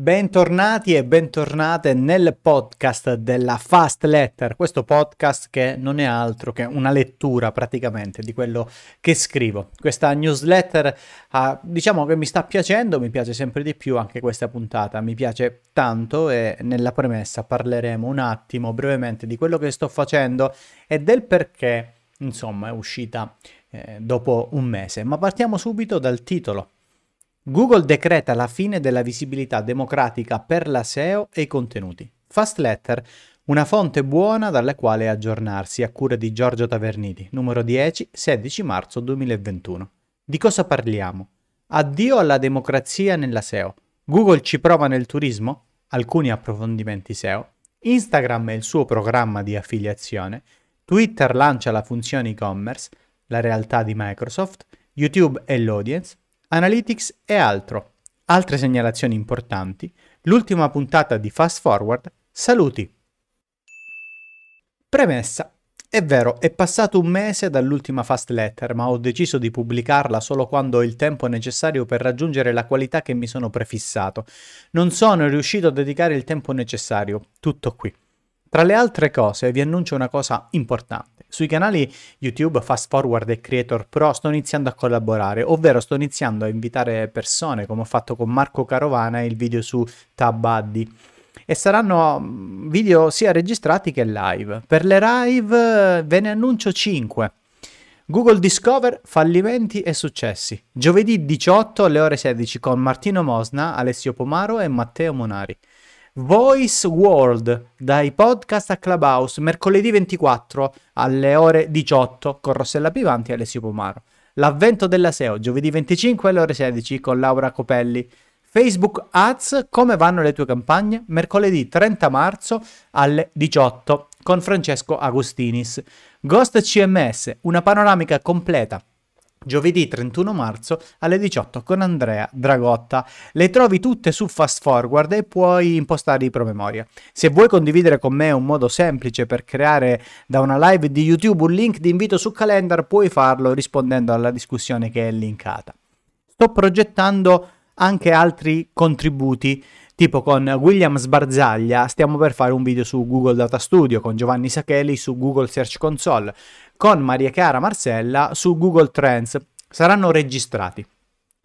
Bentornati e bentornate nel podcast della Fast Letter, questo podcast che non è altro che una lettura praticamente di quello che scrivo. Questa newsletter uh, diciamo che mi sta piacendo, mi piace sempre di più anche questa puntata, mi piace tanto e nella premessa parleremo un attimo brevemente di quello che sto facendo e del perché insomma è uscita eh, dopo un mese. Ma partiamo subito dal titolo. Google decreta la fine della visibilità democratica per la SEO e i contenuti. Fast Letter, una fonte buona dalle quale aggiornarsi, a cura di Giorgio Taverniti, numero 10, 16 marzo 2021. Di cosa parliamo? Addio alla democrazia nella SEO. Google ci prova nel turismo? Alcuni approfondimenti SEO. Instagram e il suo programma di affiliazione. Twitter lancia la funzione e-commerce, la realtà di Microsoft. YouTube e l'audience. Analytics e altro. Altre segnalazioni importanti. L'ultima puntata di Fast Forward. Saluti. Premessa. È vero, è passato un mese dall'ultima fast letter, ma ho deciso di pubblicarla solo quando ho il tempo necessario per raggiungere la qualità che mi sono prefissato. Non sono riuscito a dedicare il tempo necessario. Tutto qui. Tra le altre cose vi annuncio una cosa importante. Sui canali YouTube Fast Forward e Creator Pro sto iniziando a collaborare, ovvero sto iniziando a invitare persone, come ho fatto con Marco Carovana e il video su TabBuddy. E saranno mm, video sia registrati che live. Per le live ve ne annuncio 5. Google Discover, fallimenti e successi. Giovedì 18 alle ore 16 con Martino Mosna, Alessio Pomaro e Matteo Monari. Voice World dai podcast a Clubhouse mercoledì 24 alle ore 18 con Rossella Pivanti e Alessio Pomaro. L'avvento della SEO giovedì 25 alle ore 16 con Laura Copelli. Facebook Ads, come vanno le tue campagne? Mercoledì 30 marzo alle 18 con Francesco Agostinis. Ghost CMS, una panoramica completa giovedì 31 marzo alle 18 con Andrea Dragotta. Le trovi tutte su Fast Forward e puoi impostare i promemoria. Se vuoi condividere con me un modo semplice per creare da una live di YouTube un link di invito su Calendar, puoi farlo rispondendo alla discussione che è linkata. Sto progettando anche altri contributi tipo con William Sbarzaglia stiamo per fare un video su Google Data Studio, con Giovanni Sacheli su Google Search Console, con Maria Chiara Marcella su Google Trends. Saranno registrati.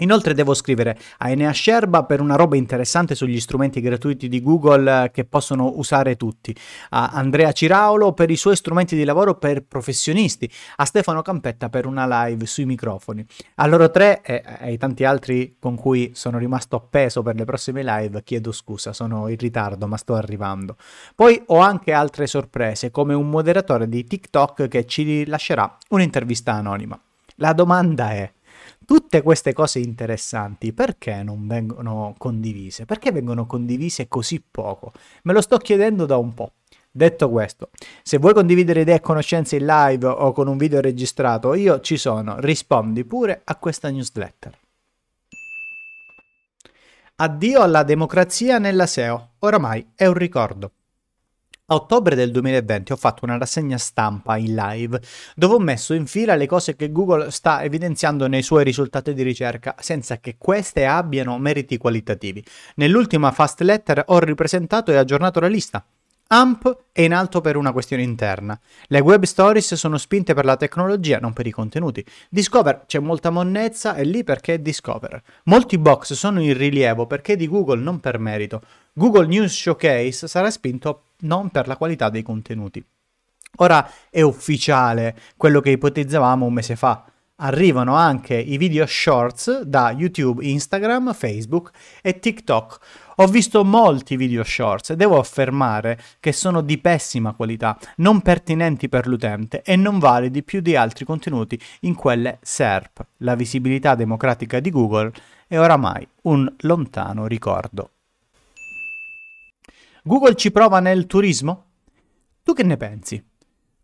Inoltre devo scrivere a Enea Scerba per una roba interessante sugli strumenti gratuiti di Google eh, che possono usare tutti, a Andrea Ciraulo per i suoi strumenti di lavoro per professionisti, a Stefano Campetta per una live sui microfoni. A loro tre e ai tanti altri con cui sono rimasto appeso per le prossime live chiedo scusa, sono in ritardo ma sto arrivando. Poi ho anche altre sorprese come un moderatore di TikTok che ci lascerà un'intervista anonima. La domanda è tutte queste cose interessanti perché non vengono condivise? Perché vengono condivise così poco? Me lo sto chiedendo da un po'. Detto questo, se vuoi condividere idee e conoscenze in live o con un video registrato, io ci sono, rispondi pure a questa newsletter. Addio alla democrazia nella SEO, oramai è un ricordo. A ottobre del 2020 ho fatto una rassegna stampa in live dove ho messo in fila le cose che Google sta evidenziando nei suoi risultati di ricerca senza che queste abbiano meriti qualitativi. Nell'ultima fast letter ho ripresentato e aggiornato la lista. AMP è in alto per una questione interna. Le web stories sono spinte per la tecnologia, non per i contenuti. Discover c'è molta monnezza e lì perché è Discover. Molti box sono in rilievo perché di Google, non per merito. Google News Showcase sarà spinto non per la qualità dei contenuti. Ora è ufficiale quello che ipotizzavamo un mese fa. Arrivano anche i video shorts da YouTube, Instagram, Facebook e TikTok. Ho visto molti video shorts e devo affermare che sono di pessima qualità, non pertinenti per l'utente e non validi più di altri contenuti in quelle SERP. La visibilità democratica di Google è oramai un lontano ricordo. Google ci prova nel turismo? Tu che ne pensi?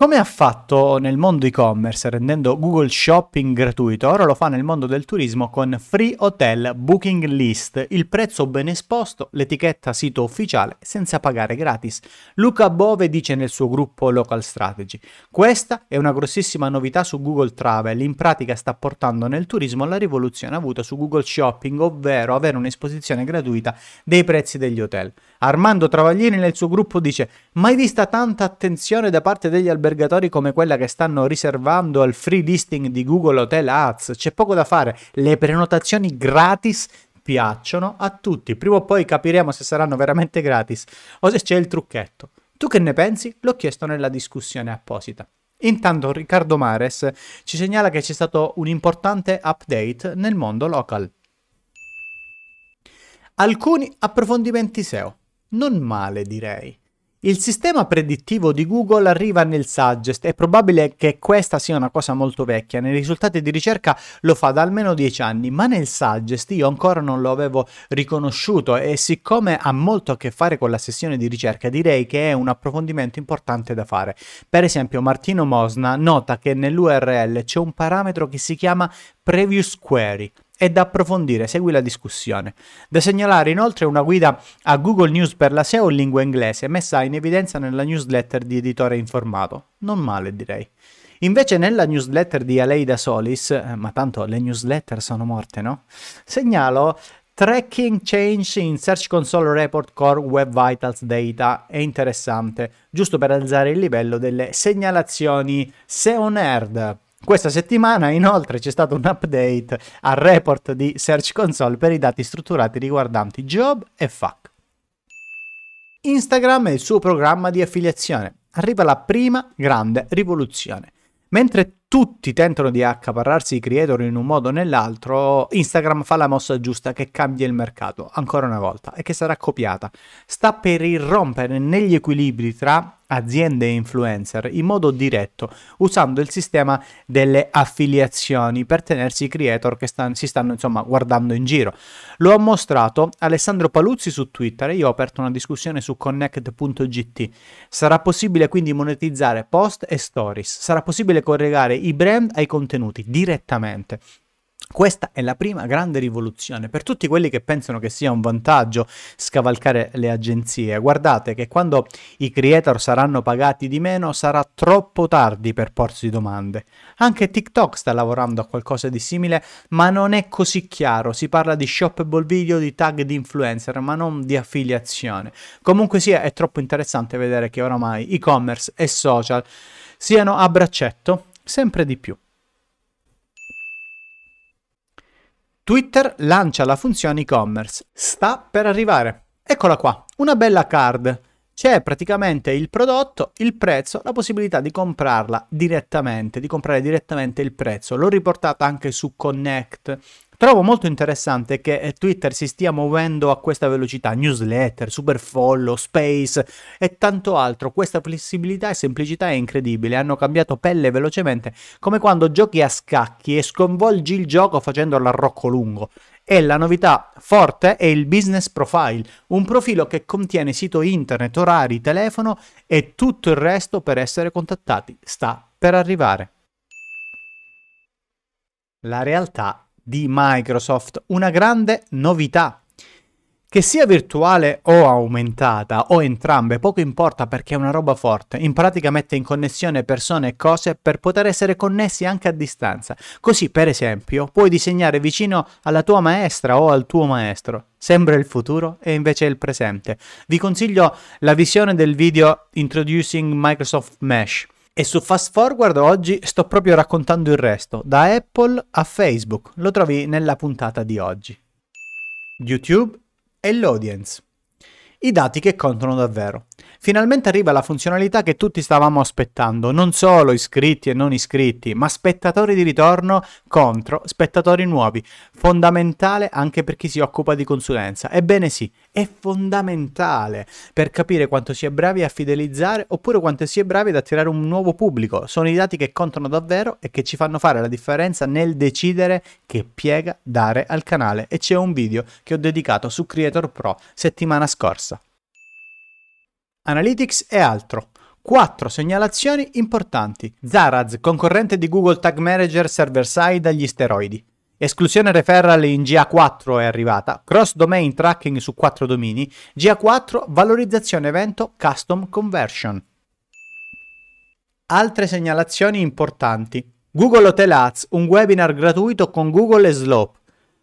Come ha fatto nel mondo e-commerce rendendo Google Shopping gratuito, ora lo fa nel mondo del turismo con Free Hotel Booking List, il prezzo ben esposto, l'etichetta sito ufficiale senza pagare gratis. Luca Bove dice nel suo gruppo Local Strategy, questa è una grossissima novità su Google Travel, in pratica sta portando nel turismo la rivoluzione avuta su Google Shopping, ovvero avere un'esposizione gratuita dei prezzi degli hotel. Armando Travaglini nel suo gruppo dice, mai vista tanta attenzione da parte degli albergatori come quella che stanno riservando al free listing di Google Hotel Ads, c'è poco da fare, le prenotazioni gratis piacciono a tutti, prima o poi capiremo se saranno veramente gratis o se c'è il trucchetto. Tu che ne pensi? L'ho chiesto nella discussione apposita. Intanto Riccardo Mares ci segnala che c'è stato un importante update nel mondo local. Alcuni approfondimenti SEO. Non male direi. Il sistema predittivo di Google arriva nel Suggest, è probabile che questa sia una cosa molto vecchia, nei risultati di ricerca lo fa da almeno 10 anni, ma nel Suggest io ancora non lo avevo riconosciuto e siccome ha molto a che fare con la sessione di ricerca direi che è un approfondimento importante da fare. Per esempio Martino Mosna nota che nell'URL c'è un parametro che si chiama Previous Query è da approfondire, segui la discussione. Da segnalare inoltre una guida a Google News per la SEO in lingua inglese, messa in evidenza nella newsletter di Editore Informato. Non male, direi. Invece nella newsletter di Aleida Solis, eh, ma tanto le newsletter sono morte, no? Segnalo Tracking Change in Search Console Report Core Web Vitals Data è interessante, giusto per alzare il livello delle segnalazioni SEO Nerd. Questa settimana inoltre c'è stato un update al report di Search Console per i dati strutturati riguardanti job e FAQ. Instagram e il suo programma di affiliazione. Arriva la prima grande rivoluzione. Mentre tutti tentano di accaparrarsi i creator in un modo o nell'altro, Instagram fa la mossa giusta che cambia il mercato, ancora una volta, e che sarà copiata. Sta per irrompere negli equilibri tra aziende e influencer in modo diretto, usando il sistema delle affiliazioni per tenersi i creator che stan- si stanno insomma guardando in giro. Lo ha mostrato Alessandro Paluzzi su Twitter e io ho aperto una discussione su connect.gt. Sarà possibile quindi monetizzare post e stories, sarà possibile collegare i brand ai contenuti direttamente. Questa è la prima grande rivoluzione per tutti quelli che pensano che sia un vantaggio scavalcare le agenzie. Guardate che quando i creator saranno pagati di meno sarà troppo tardi per porsi domande. Anche TikTok sta lavorando a qualcosa di simile, ma non è così chiaro. Si parla di shoppable video, di tag di influencer, ma non di affiliazione. Comunque sia, è troppo interessante vedere che oramai e-commerce e social siano a braccetto sempre di più. Twitter lancia la funzione e-commerce. Sta per arrivare. Eccola qua, una bella card. C'è praticamente il prodotto, il prezzo, la possibilità di comprarla direttamente, di comprare direttamente il prezzo. L'ho riportata anche su Connect Trovo molto interessante che eh, Twitter si stia muovendo a questa velocità, newsletter, super follow, space e tanto altro. Questa flessibilità e semplicità è incredibile, hanno cambiato pelle velocemente, come quando giochi a scacchi e sconvolgi il gioco facendolo a rocco lungo. E la novità forte è il business profile, un profilo che contiene sito internet, orari, telefono e tutto il resto per essere contattati. Sta per arrivare. La realtà di Microsoft, una grande novità. Che sia virtuale o aumentata o entrambe, poco importa perché è una roba forte. In pratica mette in connessione persone e cose per poter essere connessi anche a distanza. Così, per esempio, puoi disegnare vicino alla tua maestra o al tuo maestro. Sembra il futuro e invece è il presente. Vi consiglio la visione del video Introducing Microsoft Mesh e su Fast Forward oggi sto proprio raccontando il resto, da Apple a Facebook. Lo trovi nella puntata di oggi. YouTube e l'audience. I dati che contano davvero. Finalmente arriva la funzionalità che tutti stavamo aspettando, non solo iscritti e non iscritti, ma spettatori di ritorno contro spettatori nuovi. Fondamentale anche per chi si occupa di consulenza. Ebbene sì, è fondamentale per capire quanto si è bravi a fidelizzare oppure quanto si è bravi ad attirare un nuovo pubblico. Sono i dati che contano davvero e che ci fanno fare la differenza nel decidere che piega dare al canale. E c'è un video che ho dedicato su Creator Pro settimana scorsa. Analytics e altro. 4 segnalazioni importanti. Zaraz, concorrente di Google Tag Manager server-side agli steroidi. Esclusione referral in GA4 è arrivata, cross domain tracking su 4 domini, GA4 valorizzazione evento custom conversion. Altre segnalazioni importanti. Google Hotel Ads, un webinar gratuito con Google e Slope.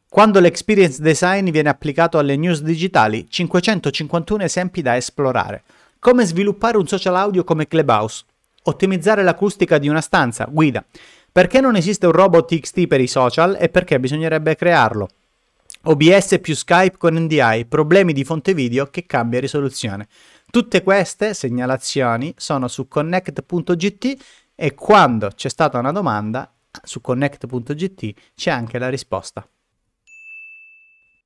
Quando l'experience design viene applicato alle news digitali, 551 esempi da esplorare. Come sviluppare un social audio come Clubhouse. Ottimizzare l'acustica di una stanza. Guida. Perché non esiste un robot XT per i social e perché bisognerebbe crearlo. OBS più Skype con NDI, problemi di fonte video che cambia risoluzione. Tutte queste segnalazioni sono su connect.gt e quando c'è stata una domanda su connect.gt c'è anche la risposta.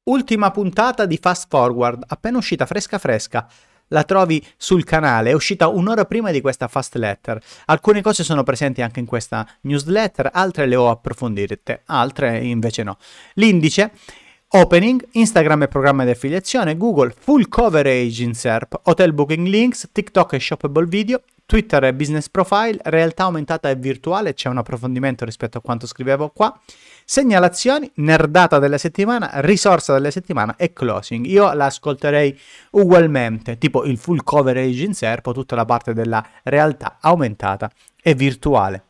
Ultima puntata di Fast Forward, appena uscita fresca fresca la trovi sul canale, è uscita un'ora prima di questa fast letter. Alcune cose sono presenti anche in questa newsletter, altre le ho approfondite, altre invece no. L'indice Opening, Instagram e programma di affiliazione, Google, full coverage in SERP, hotel booking links, TikTok e shoppable video, Twitter e business profile, realtà aumentata e virtuale, c'è un approfondimento rispetto a quanto scrivevo qua, segnalazioni, nerdata della settimana, risorsa della settimana e closing. Io la ascolterei ugualmente, tipo il full coverage in SERP o tutta la parte della realtà aumentata e virtuale.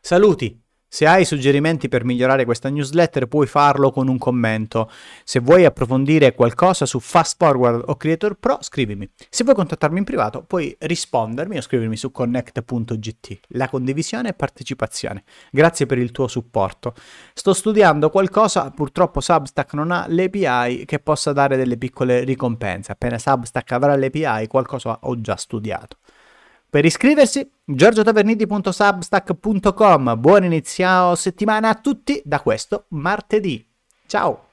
Saluti! Se hai suggerimenti per migliorare questa newsletter puoi farlo con un commento. Se vuoi approfondire qualcosa su Fast Forward o Creator Pro, scrivimi. Se vuoi contattarmi in privato, puoi rispondermi o scrivermi su connect.gt. La condivisione e partecipazione. Grazie per il tuo supporto. Sto studiando qualcosa, purtroppo Substack non ha l'API che possa dare delle piccole ricompense. Appena Substack avrà l'API, qualcosa ho già studiato. Per iscriversi, giorgiotaverniti.substack.com. Buon inizio settimana a tutti da questo martedì. Ciao!